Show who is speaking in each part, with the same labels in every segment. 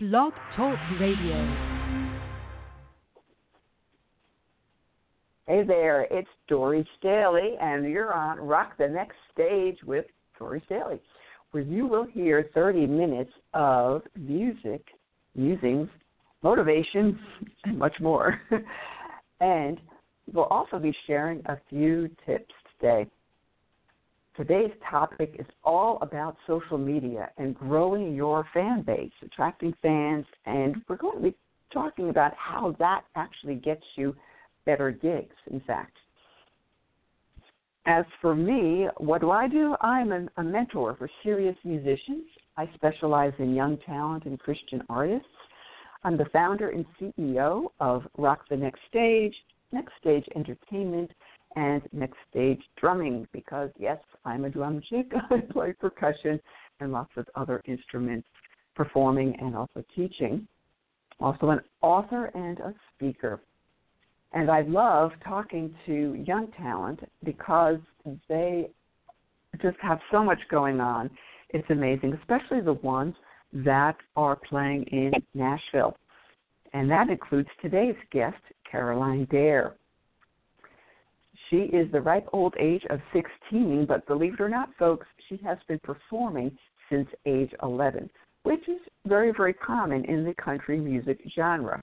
Speaker 1: Blog Talk Radio.
Speaker 2: Hey there, it's Dori Staehle, and you're on Rock the Next Stage with Dori Staehle, where you will hear 30 minutes of music, musings, motivation, and much more. and we'll also be sharing a few tips today. Today's topic is all about social media and growing your fan base, attracting fans, and we're going to be talking about how that actually gets you better gigs, in fact. As for me, what do I do? I'm a, a mentor for serious musicians. I specialize in young talent and Christian artists. I'm the founder and CEO of Rock the Next Stage, Next Stage Entertainment, and Next Stage Drumming because, yes, I'm a drum chick. I play percussion and lots of other instruments, performing and also teaching. Also, an author and a speaker. And I love talking to young talent because they just have so much going on. It's amazing, especially the ones that are playing in Nashville. And that includes today's guest, Caroline Dare. She is the ripe old age of 16, but believe it or not, folks, she has been performing since age 11, which is very, very common in the country music genre.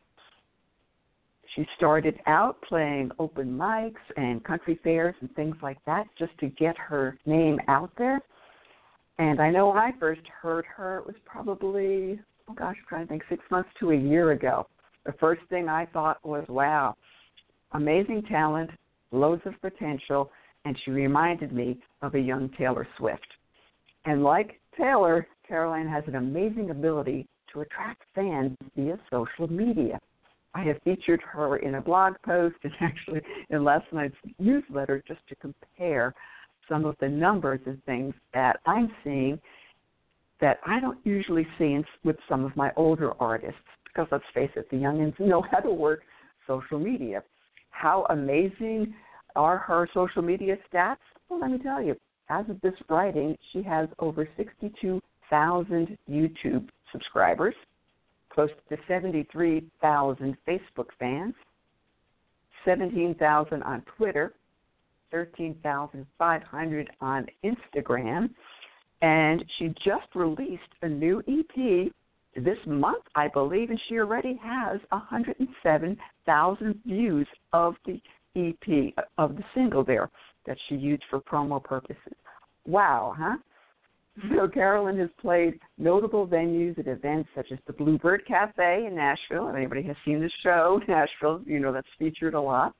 Speaker 2: She started out playing open mics and country fairs and things like that just to get her name out there. And I know when I first heard her, it was probably, oh gosh, I'm trying to think, six months to a year ago. The first thing I thought was, wow, amazing talent, loads of potential, and she reminded me of a young Taylor Swift. And like Taylor, Caroline has an amazing ability to attract fans via social media. I have featured her in a blog post and actually in last night's newsletter just to compare some of the numbers and things that I'm seeing that I don't usually see with some of my older artists. Because let's face it, the youngins know how to work social media. How amazing are her social media stats? Well, let me tell you, as of this writing, she has over 62,000 YouTube subscribers, close to 73,000 Facebook fans, 17,000 on Twitter, 13,500 on Instagram, and she just released a new EP this month, I believe, and she already has 107,000 views of the EP uh, of the single there that she used for promo purposes. Wow, huh? Mm-hmm. So Caroline has played notable venues at events such as the Bluebird Cafe in Nashville. If anybody has seen the show, Nashville, you know that's featured a lot.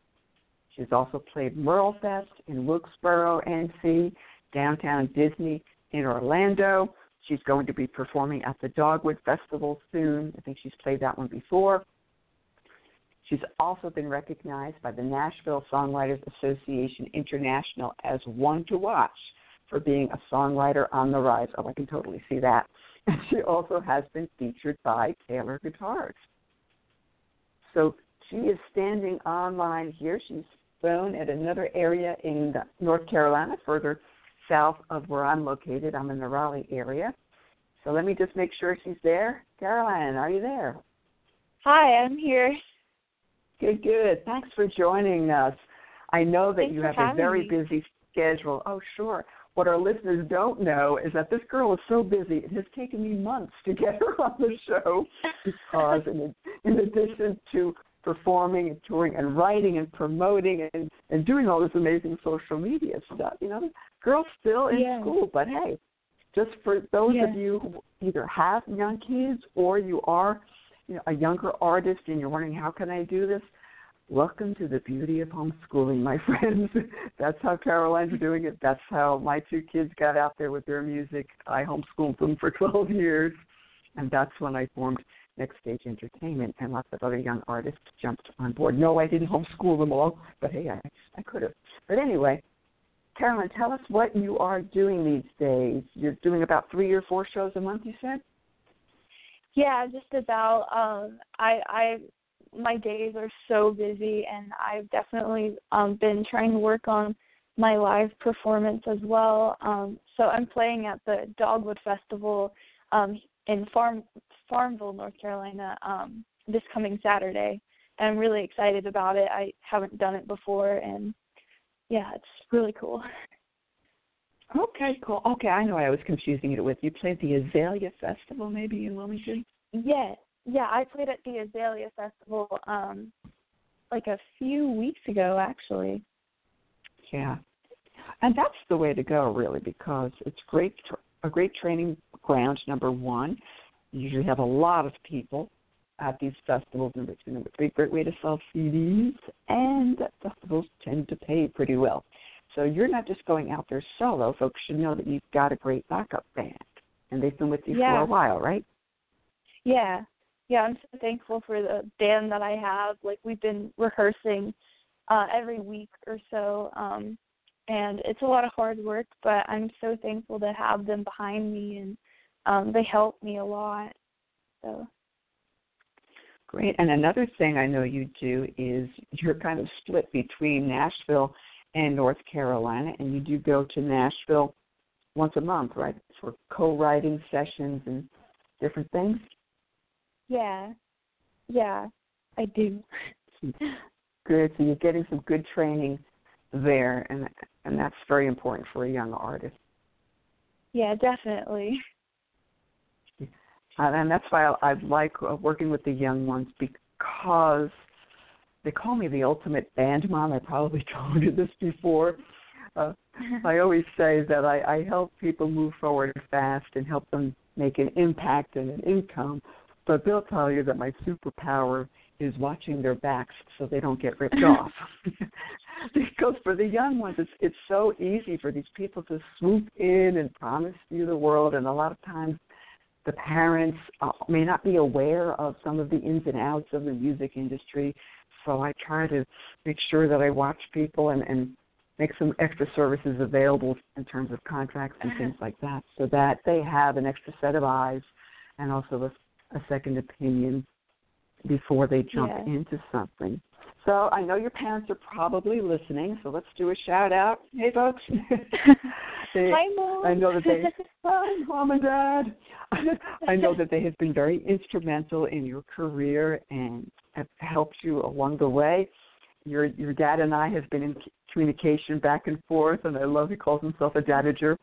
Speaker 2: She's also played Merle Fest in Wilkesboro, NC, downtown Disney in Orlando. She's going to be performing at the Dogwood Festival soon. I think she's played that one before. She's also been recognized by the Nashville Songwriters Association International as one to watch for being a songwriter on the rise. Oh, I can totally see that. And she also has been featured by Taylor Guitars. So she is standing online here. She's phone at another area in North Carolina, further south of where I'm located. I'm in the Raleigh area. So let me just make sure she's there. Caroline, are you there?
Speaker 3: Hi, I'm here.
Speaker 2: Good, good. Thanks for joining us. I know that
Speaker 3: Thanks
Speaker 2: you have a very
Speaker 3: me.
Speaker 2: busy schedule. Oh, sure. What our listeners don't know is that this girl is so busy. It has taken me months to get her on the show because, in, in addition to performing and touring and writing and promoting and, and doing all this amazing social media stuff, you know, girl's still in
Speaker 3: yeah.
Speaker 2: school. But hey, just for those
Speaker 3: yeah.
Speaker 2: of you who either have young kids or you are you know, a younger artist and you're wondering how can I do this, welcome to the beauty of homeschooling, my friends. That's how Caroline's doing it. That's how my two kids got out there with their music. I homeschooled them for 12 years, and that's when I formed Next Stage Entertainment, and lots of other young artists jumped on board. No, I didn't homeschool them all, but hey, I, I could have. But anyway, Caroline, tell us what you are doing these days. You're doing about three or four shows a month, you said?
Speaker 3: Yeah, just about. Um, I, I, my days are so busy, and I've definitely um, been trying to work on my live performance as well. Um, so I'm playing at the Dogwood Festival um, in Farm Farmville, North Carolina, um, this coming Saturday. And I'm really excited about it. I haven't done it before, and yeah, it's really cool.
Speaker 2: Okay, cool. Okay, I know I was confusing it with you played the Azalea Festival maybe in Wilmington.
Speaker 3: Yeah, yeah, I played at the Azalea Festival um like a few weeks ago actually.
Speaker 2: Yeah. And that's the way to go really because it's great a great training ground number 1. You usually have a lot of people at these festivals number 2 number 3 great way to sell CDs and festivals tend to pay pretty well. So you're not just going out there solo. Folks should know that you've got a great backup band, and they've been with you
Speaker 3: yeah.
Speaker 2: for a while, right?
Speaker 3: Yeah, yeah. I'm so thankful for the band that I have. Like we've been rehearsing uh, every week or so, um, and it's a lot of hard work. But I'm so thankful to have them behind me, and um, they help me a lot. So.
Speaker 2: Great. And another thing I know you do is you're kind of split between Nashville and North Carolina, and you do go to Nashville once a month, right, for co-writing sessions and different things.
Speaker 3: Yeah, yeah, I do.
Speaker 2: Good. So you're getting some good training there, and and that's very important for a young artist.
Speaker 3: Yeah, definitely.
Speaker 2: Uh, and that's why I, I like uh, working with the young ones because they call me the ultimate band mom. I probably told you this before. Uh, I always say that I, I help people move forward fast and help them make an impact and an income. But they'll tell you that my superpower is watching their backs so they don't get ripped off. because for the young ones, it's it's so easy for these people to swoop in and promise you the world, and a lot of times the parents uh, may not be aware of some of the ins and outs of the music industry. So I try to make sure that I watch people and, and make some extra services available in terms of contracts and things like that so that they have an extra set of eyes and also a, a second opinion before they jump
Speaker 3: yeah.
Speaker 2: into something. So I know your parents are probably listening, so let's do a shout out. Hey folks.
Speaker 3: they, Hi mom.
Speaker 2: I know that they Hi mom and dad. I know that they have been very instrumental in your career and have helped you along the way. Your your dad and I have been in communication back and forth, and I love he calls himself a dadager.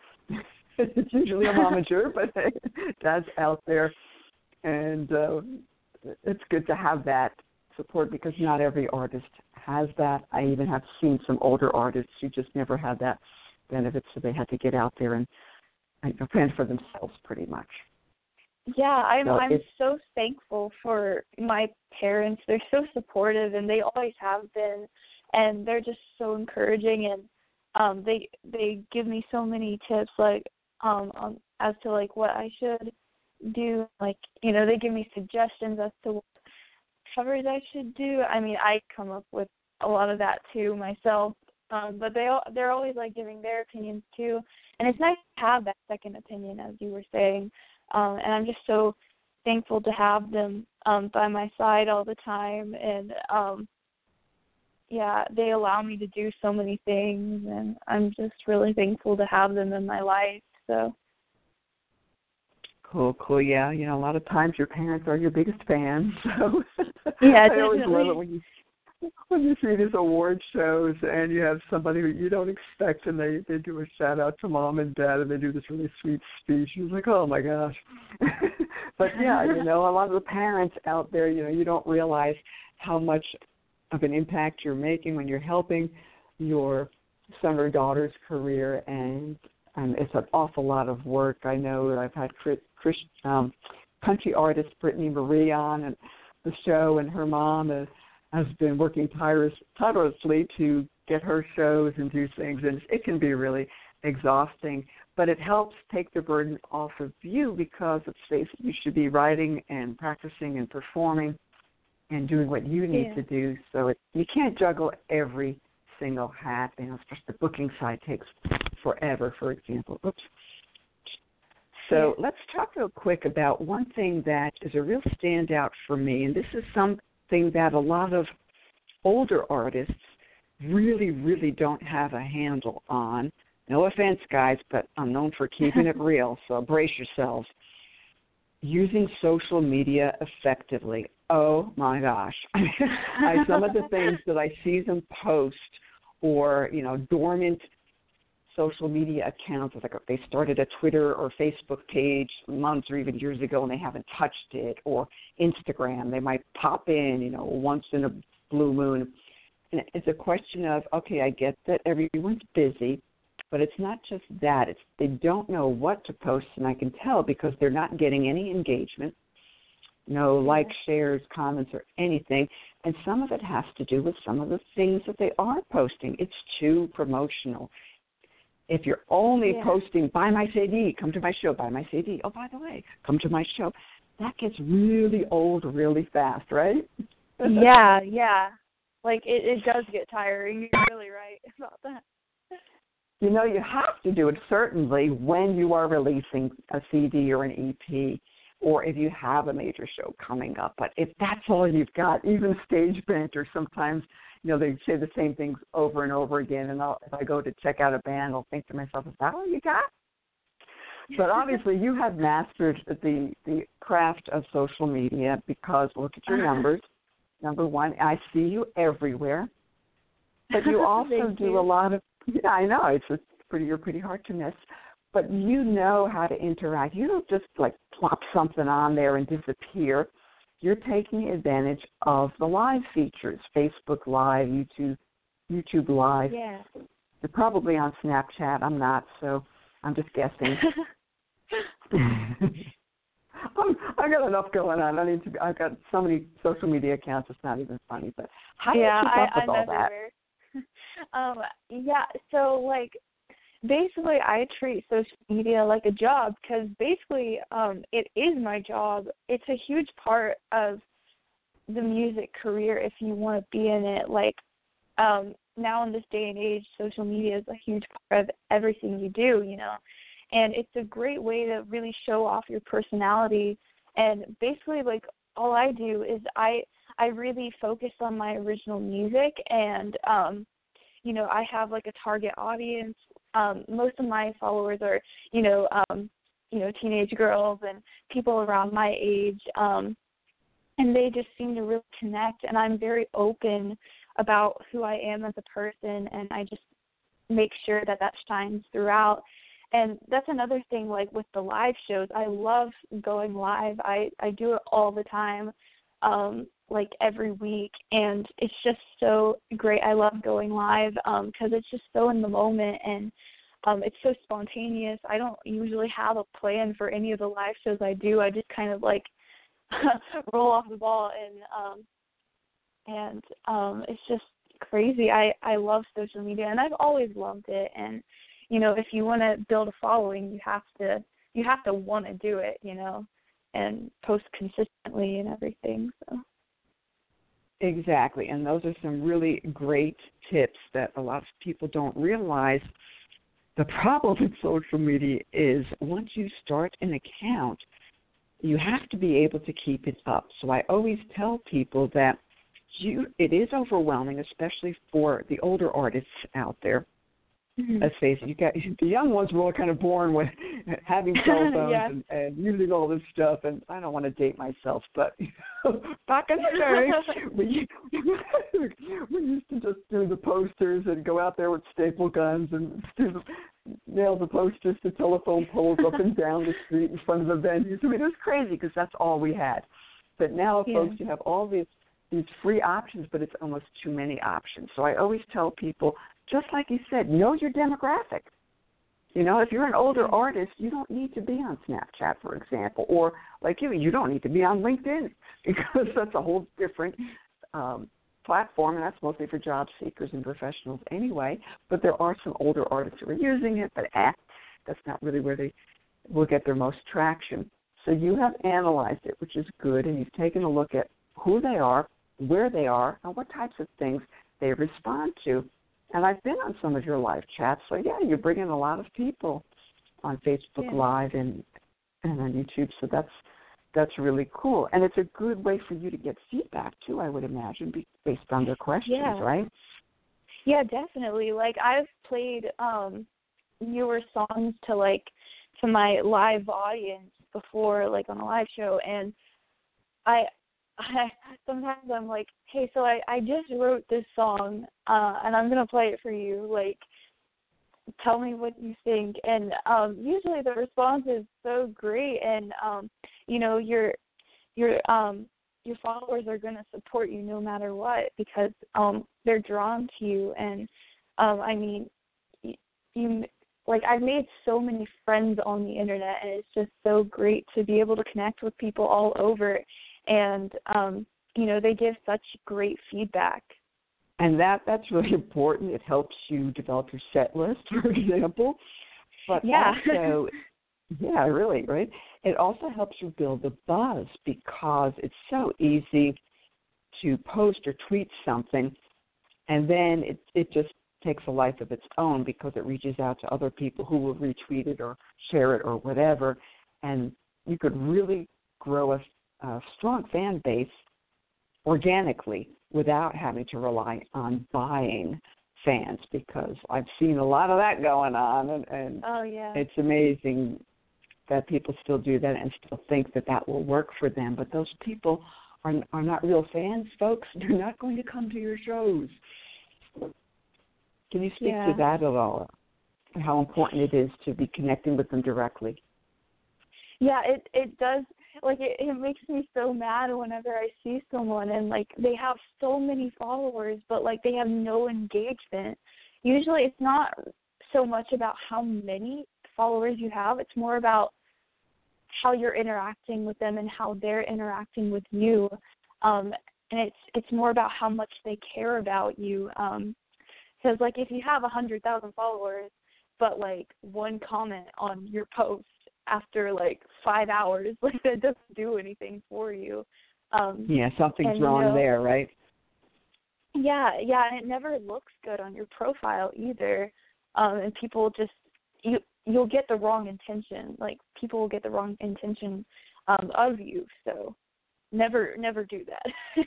Speaker 2: it's usually a momager, but dad's out there, and uh, it's good to have that support because not every artist has that. I even have seen some older artists who just never had that benefit, so they had to get out there and, and fend for themselves pretty much.
Speaker 3: Yeah, I'm
Speaker 2: so
Speaker 3: I'm so thankful for my parents. They're so supportive and they always have been and they're just so encouraging and um they they give me so many tips like um on as to like what I should do like you know they give me suggestions as to what covers I should do. I mean, I come up with a lot of that too myself. Um but they they're always like giving their opinions too. And it's nice to have that second opinion as you were saying um, and I'm just so thankful to have them um, by my side all the time. And um, yeah, they allow me to do so many things, and I'm just really thankful to have them in my life. So.
Speaker 2: Cool, cool. Yeah, you know, a lot of times your parents are your biggest fans. So
Speaker 3: yeah,
Speaker 2: I always love it when you when you see these award shows and you have somebody who you don't expect and they they do a shout out to mom and dad and they do this really sweet speech you're like oh my gosh but yeah you know a lot of the parents out there you know you don't realize how much of an impact you're making when you're helping your son or daughter's career and and it's an awful lot of work i know that i've had Chris, Chris um country artist brittany marie on and the show and her mom is has been working tireless, tirelessly to get her shows and do things, and it can be really exhausting. But it helps take the burden off of you because let's face it, you should be writing and practicing and performing and doing what you need
Speaker 3: yeah.
Speaker 2: to do. So it, you can't juggle every single hat. You know, especially the booking side takes forever, for example. Oops. So let's talk real quick about one thing that is a real standout for me, and this is something that a lot of older artists really, really don't have a handle on. No offense, guys, but I'm known for keeping it real, so brace yourselves. using social media effectively. Oh my gosh. I, some of the things that I see them post or, you know, dormant social media accounts It's like they started a Twitter or Facebook page months or even years ago and they haven't touched it or Instagram they might pop in you know once in a blue moon and it's a question of okay I get that everyone's busy but it's not just that. It's they don't know what to post, and I can tell because they're not getting any engagement, no mm-hmm. likes, shares, comments, or anything. And some of it has to do with some of the things that they are posting. It's too promotional. If you're only
Speaker 3: yeah.
Speaker 2: posting buy my CD, come to my show, buy my CD. Oh, by the way, come to my show. That gets really old really fast, right?
Speaker 3: yeah, yeah. Like it, it does get tiring. You're really right about that
Speaker 2: you know you have to do it certainly when you are releasing a CD or an EP or if you have a major show coming up. But if that's all you've got, even stage banter sometimes, you know, they say the same things over and over again and I'll, if I go to check out a band, I'll think to myself, is that all you got? But obviously you have mastered the the craft of social media because look at your numbers. Number one, I see you everywhere. But you also do
Speaker 3: you.
Speaker 2: a lot of yeah, I know it's, it's pretty you're pretty hard to miss, but you know how to interact. You don't just like plop something on there and disappear. You're taking advantage of the live features, Facebook Live, YouTube, YouTube Live.
Speaker 3: Yeah.
Speaker 2: You're probably on Snapchat. I'm not, so I'm just guessing. I'm, I got enough going on. I need to. Be, I've got so many social media accounts. It's not even funny. But how
Speaker 3: yeah,
Speaker 2: do you keep up
Speaker 3: I,
Speaker 2: with
Speaker 3: I'm
Speaker 2: all that?
Speaker 3: um, yeah, so like basically I treat social media like a job because basically um it is my job. It's a huge part of the music career if you want to be in it. Like um now in this day and age social media is a huge part of everything you do, you know. And it's a great way to really show off your personality and basically like all I do is I I really focus on my original music and um you know, I have like a target audience. Um most of my followers are, you know, um you know, teenage girls and people around my age um and they just seem to really connect and I'm very open about who I am as a person and I just make sure that that shines throughout. And that's another thing like with the live shows i love going live. I i do it all the time. Um like every week and it's just so great. I love going live um because it's just so in the moment and um it's so spontaneous. I don't usually have a plan for any of the live shows i do. I just kind of like roll off the ball and um and um it's just crazy. I i love social media and i've always loved it and you know if you want to build a following you have to you have to want to do it you know and post consistently and everything so
Speaker 2: Exactly, and those are some really great tips that a lot of people don't realize. The problem with social media is once you start an account, you have to be able to keep it up. So I always tell people that you it is overwhelming, especially for the older artists out there Mm-hmm. Let's face it, you got the young ones were all kind of born with having cell phones
Speaker 3: yeah.
Speaker 2: and, and using all this stuff. And I don't want to date myself, but you know, back in the day, we we used to just do the posters and go out there with staple guns and do the, nail the posters to telephone poles up and down the street in front of the venues. I mean, it was crazy because that's all we had. But now,
Speaker 3: yeah.
Speaker 2: folks, you have all these these free options, but it's almost too many options. So I always tell people just like you said, know your demographic. You know, if you're an older mm-hmm. artist, you don't need to be on Snapchat, for example, or like you, you don't need to be on LinkedIn because that's a whole different um, platform, and that's mostly for job seekers and professionals anyway. But there are some older artists who are using it, but eh, that's not really where they will get their most traction. So you have analyzed it, which is good, and you've taken a look at who they are, where they are, and what types of things they respond to. And I've been on some of your live chats, so yeah, you bring in a lot of people on Facebook
Speaker 3: yeah.
Speaker 2: Live and and on YouTube. So that's that's really cool, and it's a good way for you to get feedback too. I would imagine, based on their questions,
Speaker 3: yeah.
Speaker 2: right?
Speaker 3: Yeah, definitely. Like I've played um newer songs to like to my live audience before, like on a live show, and I, I sometimes I'm like, hey, so I I just wrote this song, uh, and I'm gonna play it for you, like. Tell me what you think, and um usually the response is so great, and um you know your your um your followers are to support you no matter what because um they're drawn to you and um i mean you, you like i've made so many friends on the internet and it's just so great to be able to connect with people all over and um you know they give such great feedback.
Speaker 2: And that that's really important. It helps you develop your set list for example. But
Speaker 3: yeah.
Speaker 2: also yeah really right? It also helps you build a buzz because it's so easy to post or tweet something and then it it just takes a life of its own because it reaches out to other people who will retweet it or share it or whatever. And you could really grow a, a strong fan base organically without having to rely on buying fans because I've seen a lot of that going on and, and
Speaker 3: oh yeah
Speaker 2: it's amazing that people still do that and still think that that will work for them. But those people are are not real fans, folks. They're not going to come to your shows. Can you speak
Speaker 3: yeah.
Speaker 2: to that at all? How important it is to be connecting with them directly.
Speaker 3: Yeah, it it does. Like it, it makes me so mad whenever I see someone and like they have so many followers, but like they have no engagement. Usually, it's not so much about how many followers you have. It's more about how you're interacting with them and how they're interacting with you. Um, and it's it's more about how much they care about you. Um, because like if you have a hundred thousand followers, but like one comment on your post after like five hours, like that doesn't do anything for you. Um,
Speaker 2: yeah, something's
Speaker 3: and,
Speaker 2: wrong
Speaker 3: you know,
Speaker 2: there, right?
Speaker 3: Yeah, yeah, and it never looks good on your profile either. Um, and people just you you'll get the wrong intention. Like people will get the wrong intention um, of you. So never never do
Speaker 2: that.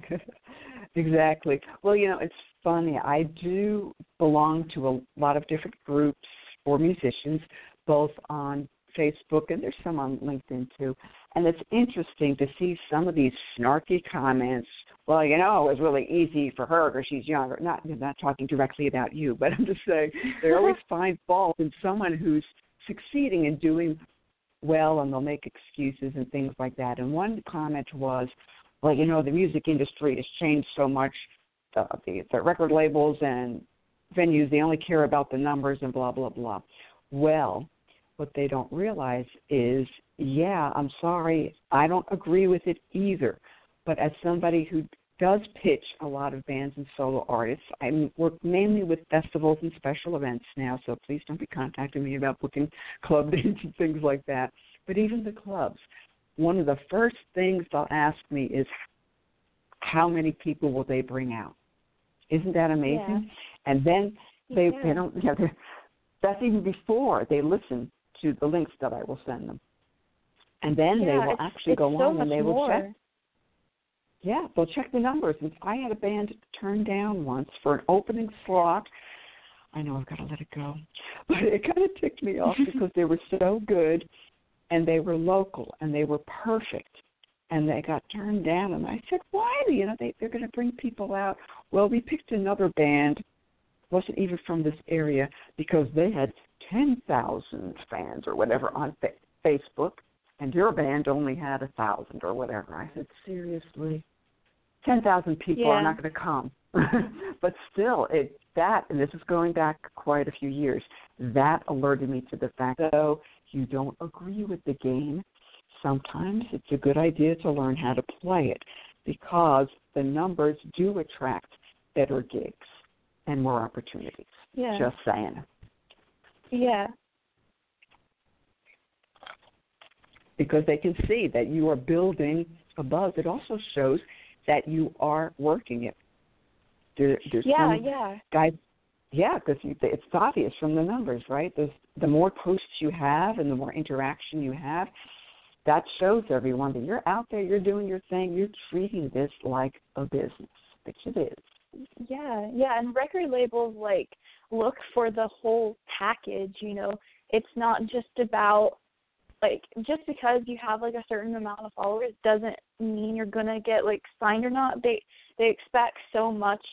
Speaker 2: exactly. Well, you know, it's funny. I do belong to a lot of different groups for musicians, both on Facebook and there's some on LinkedIn too. And it's interesting to see some of these snarky comments. Well, you know, it was really easy for her because she's younger. Not, I'm not talking directly about you, but I'm just saying they always find fault in someone who's succeeding and doing well, and they'll make excuses and things like that. And one comment was, well, you know, the music industry has changed so much. The, the, the record labels and venues, they only care about the numbers and blah, blah, blah. Well, what they don't realize is, yeah, I'm sorry, I don't agree with it either. But as somebody who does pitch a lot of bands and solo artists, I work mainly with festivals and special events now, so please don't be contacting me about booking club dates and things like that. But even the clubs, one of the first things they'll ask me is how many people will they bring out? Isn't that amazing?
Speaker 3: Yeah.
Speaker 2: And then they
Speaker 3: yeah.
Speaker 2: they don't you know, that's even before they listen to the links that I will send them. And then
Speaker 3: yeah,
Speaker 2: they will actually go
Speaker 3: so
Speaker 2: on and they will
Speaker 3: more.
Speaker 2: check. Yeah, they'll check the numbers. And I had a band turned down once for an opening slot. I know I've got to let it go, but it kind of ticked me off because they were so good, and they were local and they were perfect, and they got turned down. And I said, why? You know, they they're going to bring people out. Well, we picked another band, wasn't even from this area because they had 10,000 fans or whatever on fa- Facebook, and your band only had a thousand or whatever. I said, seriously, 10,000 people
Speaker 3: yeah.
Speaker 2: are not going to come. but still, it that, and this is going back quite a few years, that alerted me to the fact that though you don't agree with the game, sometimes it's a good idea to learn how to play it because the numbers do attract better gigs and more opportunities.
Speaker 3: Yeah.
Speaker 2: Just saying.
Speaker 3: Yeah.
Speaker 2: Because they can see that you are building a buzz. It also shows that you are working it. There, there's
Speaker 3: yeah,
Speaker 2: some
Speaker 3: yeah.
Speaker 2: guys. Yeah, because it's obvious from the numbers, right? There's, the more posts you have and the more interaction you have, that shows everyone that you're out there, you're doing your thing, you're treating this like a business, which it is.
Speaker 3: Yeah, yeah, and record labels like look for the whole package, you know. It's not just about like just because you have like a certain amount of followers doesn't mean you're gonna get like signed or not. They they expect so much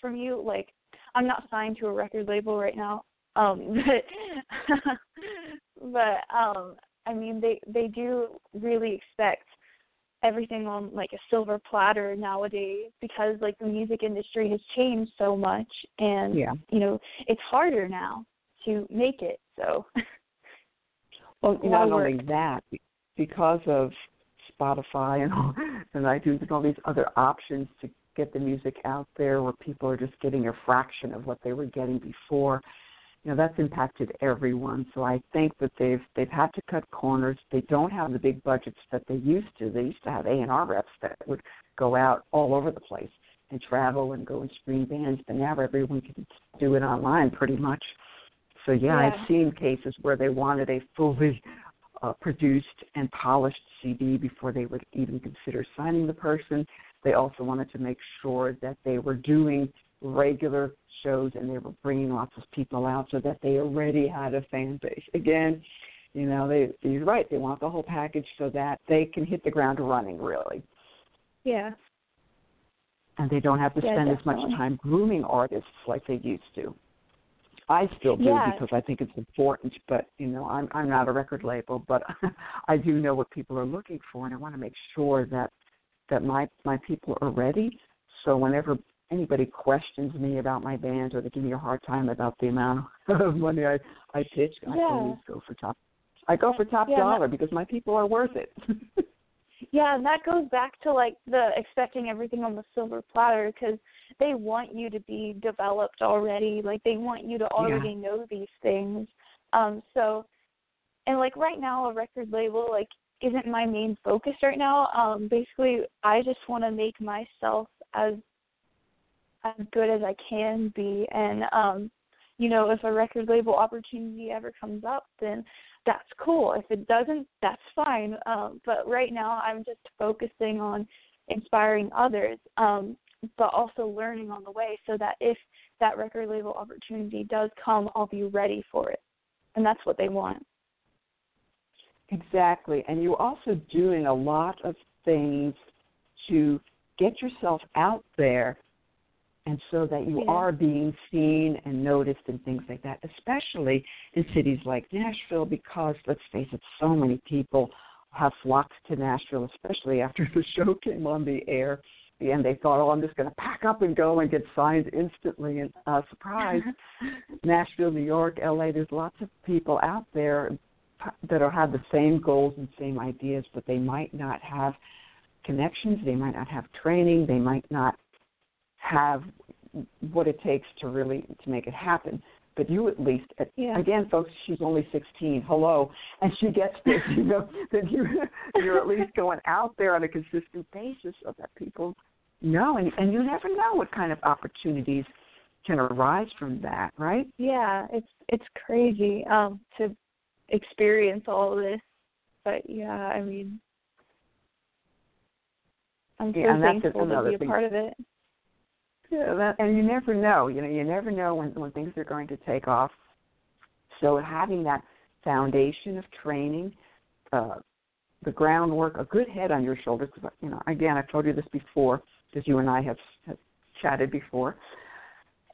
Speaker 3: from you. Like I'm not signed to a record label right now. Um but but um I mean they they do really expect everything on like a silver platter nowadays because like the music industry has changed so much and
Speaker 2: yeah.
Speaker 3: you know it's harder now to make it so
Speaker 2: well not
Speaker 3: of
Speaker 2: only that because of spotify and all and itunes and all these other options to get the music out there where people are just getting a fraction of what they were getting before you know that's impacted everyone. So i think that they've they've had to cut corners. They don't have the big budgets that they used to. They used to have a and r reps that would go out all over the place and travel and go and screen bands but now everyone can do it online pretty much. So yeah,
Speaker 3: Yeah.
Speaker 2: i've seen cases where they wanted a fully uh, produced and polished cd before they would even consider signing the person. They also wanted to make sure that they were doing regular shows and they were bringing lots of people out so that they already had a fan base. Again, you know, they you're right, they want the whole package so that they can hit the ground running really.
Speaker 3: yeah
Speaker 2: And they don't have to
Speaker 3: Yeah,
Speaker 2: spend as much time grooming artists like they used to. I still do
Speaker 3: Yeah.
Speaker 2: because I think it's important, but you know, I'm I'm not a record label, but I do know what people are looking for and I want to make sure that that my my people are ready. So whenever anybody questions me about my band or they give me a hard time about the amount of money I I pitch, I
Speaker 3: Yeah.
Speaker 2: always go for top. I go for top
Speaker 3: Yeah, that-
Speaker 2: dollar because my people are worth it.
Speaker 3: Yeah, and that goes back to like the expecting everything on the silver platter because they want you to be developed already. Like they want you to already know these things. Um, so, and like right now, a record label like isn't my main focus right now. Um, basically, I just want to make myself as as good as I can be, and um, you know, if a record label opportunity ever comes up, then that's cool. If it doesn't, that's fine. Um, but right now, I'm just focusing on inspiring others, um, but also learning on the way so that if that record label opportunity does come, I'll be ready for it. And that's what they want.
Speaker 2: Exactly. And you're also doing a lot of things to get yourself out there and so that you
Speaker 3: Yeah.
Speaker 2: are being seen and noticed and things like that, especially in cities like Nashville because let's face it, so many people have flocked to Nashville, especially after the show came on the air. And they thought, oh, I'm just going to pack up and go and get signed instantly. And uh, surprise, Nashville, New York, LA, there's lots of people out there that are, have the same goals and same ideas, but they might not have connections, they might not have training, they might not have what it takes to really to make it happen. But you at least,
Speaker 3: Yeah.
Speaker 2: again, folks, she's only 16. Hello, and she gets this. You know that you you're at least going out there on a consistent basis so that people know, and and you never know what kind of opportunities can arise from that, right?
Speaker 3: Yeah, it's it's crazy um, to experience all of this. But yeah, I mean, I'm so
Speaker 2: Yeah, and that's just
Speaker 3: thankful to be a
Speaker 2: thing.
Speaker 3: part of it.
Speaker 2: Yeah, that, and you never know. You know, you never know when when things are going to take off. So having that foundation of training, uh, the groundwork, a good head on your shoulders. Because you know, again, I've told you this before, because you and I have, have chatted before.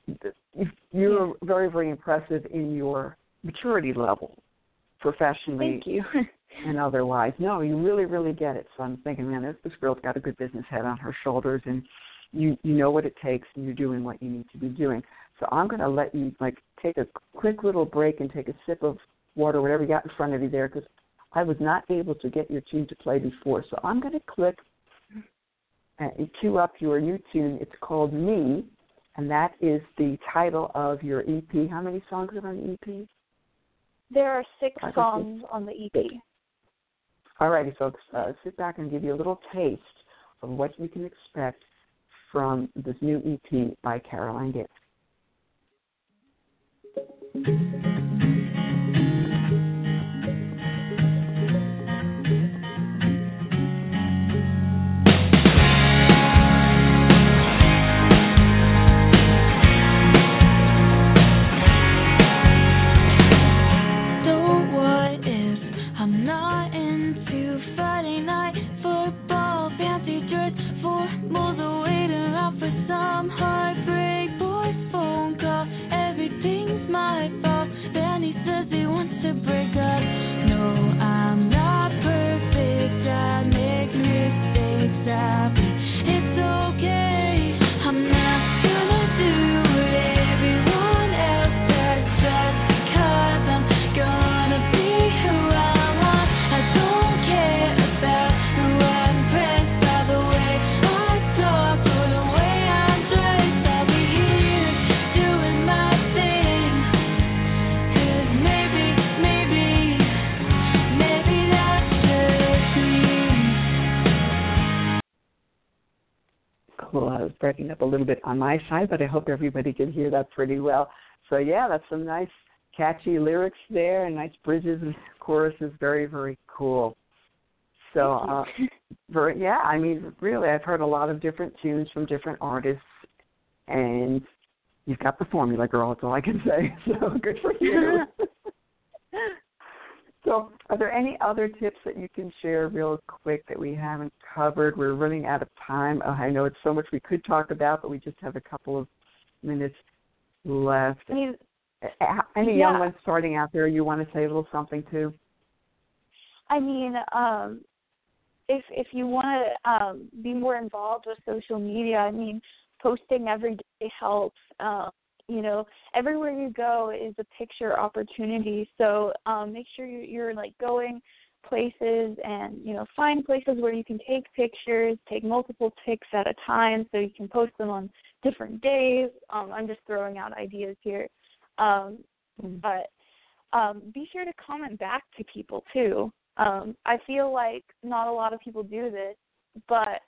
Speaker 2: You- You're very, very impressive in your maturity level, professionally
Speaker 3: Thank you.
Speaker 2: and otherwise. No, you really, really get it. So I'm thinking, man, this, this girl's got a good business head on her shoulders, and you you know what it takes, and you're doing what you need to be doing. So I'm going to let you like take a quick little break and take a sip of water, whatever you got in front of you there, because I was not able to get your tune to play before. So I'm going to click and cue up your new tune. It's called Me, and that is the title of your EP. How many songs are on the EP?
Speaker 3: there are six songs on the EP.
Speaker 2: All righty, folks. Uh, sit back and give you a little taste of what you can expect from this new EP by Caroline Gibb. Breaking up a little bit on my side, but I hope everybody can hear that pretty well. So yeah, that's some nice catchy lyrics there and nice bridges and choruses. Very very cool. So uh, very, yeah, I mean really, I've heard a lot of different tunes from different artists, and you've got the formula, girl. That's all I can say. So good for you. So, are there any other tips that you can share real quick that we haven't covered? We're running out of time. Uh, I know it's so much we could talk about, but we just have a couple of minutes left. I mean, any
Speaker 3: yeah.
Speaker 2: young ones starting out there you want to say a little something to?
Speaker 3: I mean, um, if if you want to um, be more involved with social media, I mean, posting every day helps. Um, you know everywhere you go is a picture opportunity. So um make sure you're, you're like going places and you know find places where you can take pictures take multiple pics at a time so you can post them on different days. Um i'm just throwing out ideas here. Um mm-hmm. but um be sure to comment back to people too. Um i feel like not a lot of people do this but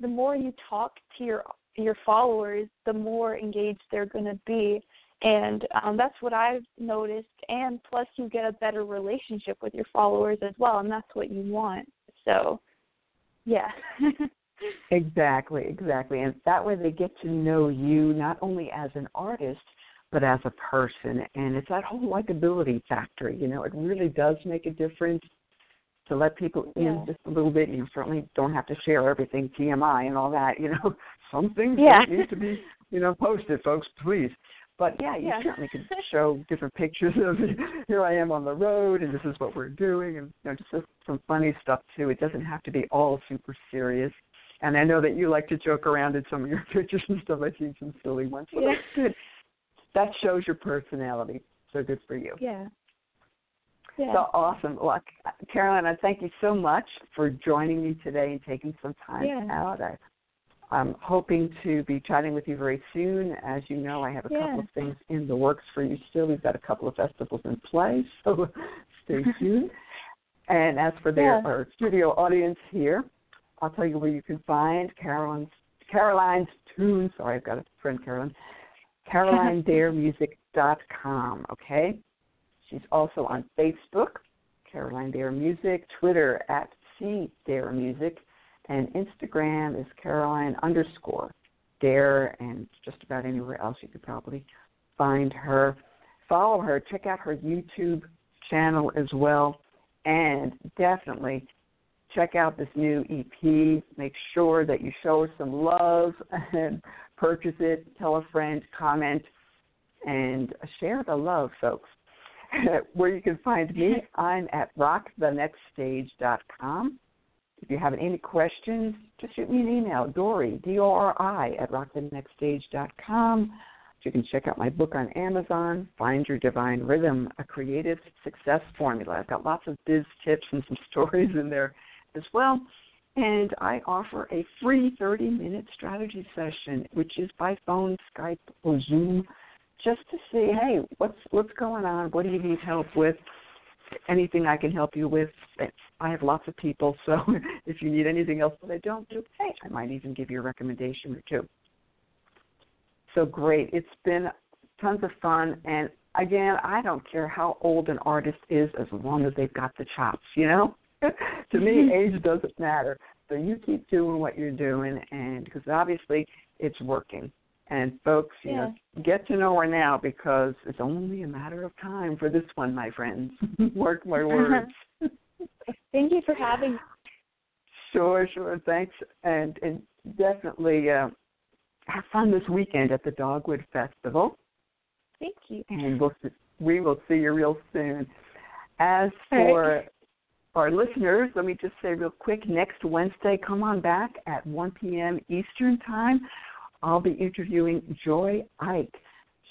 Speaker 3: the more you talk to your your followers, the more engaged they're going to be. And um, that's what I've noticed. And plus, you get a better relationship with your followers as well, and that's what you want. So, yeah.
Speaker 2: exactly, exactly. And that way they get to know you not only as an artist, but as a person. And it's that whole likability factor. You know, it really does make a difference to let people in
Speaker 3: yeah.
Speaker 2: just a little bit. You certainly don't have to share everything TMI and all that. You know, some things
Speaker 3: yeah.
Speaker 2: need to be you know posted, folks. Please. But yeah, you
Speaker 3: yeah.
Speaker 2: certainly could show different pictures of here I am on the road, and this is what we're doing, and you know just some funny stuff too. It doesn't have to be all super serious. And I know that you like to joke around in some of your pictures and stuff. I've seen some silly ones. So
Speaker 3: yeah.
Speaker 2: that's good. That shows your personality. So good for you.
Speaker 3: Yeah. Yeah.
Speaker 2: So awesome. Well, Caroline, I thank you so much for joining me today and taking some time
Speaker 3: yeah.
Speaker 2: out. I, I'm hoping to be chatting with you very soon. As you know, I have a
Speaker 3: yeah.
Speaker 2: couple of things in the works for you still. We've got a couple of festivals in play, so stay tuned. and as for their our studio audience here, I'll tell you where you can find Caroline's Caroline's Tunes. Sorry, I've got a friend Caroline. CarolineDareMusic.com. Okay. She's also on Facebook, Caroline Dare Music, Twitter at C Dare Music, and Instagram is Caroline underscore Dare, and just about anywhere else you could probably find her. Follow her, check out her YouTube channel as well, and definitely check out this new EP. Make sure that you show her some love and purchase it. Tell a friend, comment, and share the love, folks. Where you can find me, I'm at rockthenextstage.com. If you have any questions, just shoot me an email, Dori, D-O-R-I, at rockthenextstage.com. You can check out my book on Amazon, Find Your Divine Rhythm, a creative success formula. I've got lots of biz tips and some stories in there as well. And I offer a free 30 minute strategy session, which is by phone, Skype, or Zoom just to see, hey, what's what's going on? What do you need help with? Anything I can help you with? I have lots of people, so if you need anything else that I don't do, hey, I might even give you a recommendation or two. So great. It's been tons of fun and again, I don't care how old an artist is as long as they've got the chops, you know? to me, mm-hmm. age doesn't matter. So you keep doing what you're doing and because obviously it's working. And folks, you
Speaker 3: yeah.
Speaker 2: know, get to know her now because it's only a matter of time for this one, my friends. Mark my words.
Speaker 3: Thank you for having me.
Speaker 2: Sure, sure. Thanks, and and definitely uh, have fun this weekend at the Dogwood Festival.
Speaker 3: Thank you.
Speaker 2: And we'll we will see you real soon. As for
Speaker 3: right.
Speaker 2: our listeners, let me just say real quick. Next Wednesday, come on back at 1 p.m. Eastern Time. I'll be interviewing Joy Ike.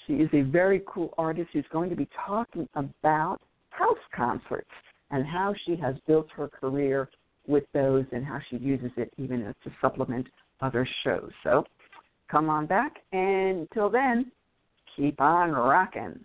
Speaker 2: She is a very cool artist who's going to be talking about house concerts and how she has built her career with those and how she uses it even as to supplement other shows. So come on back, and until then, keep on rocking.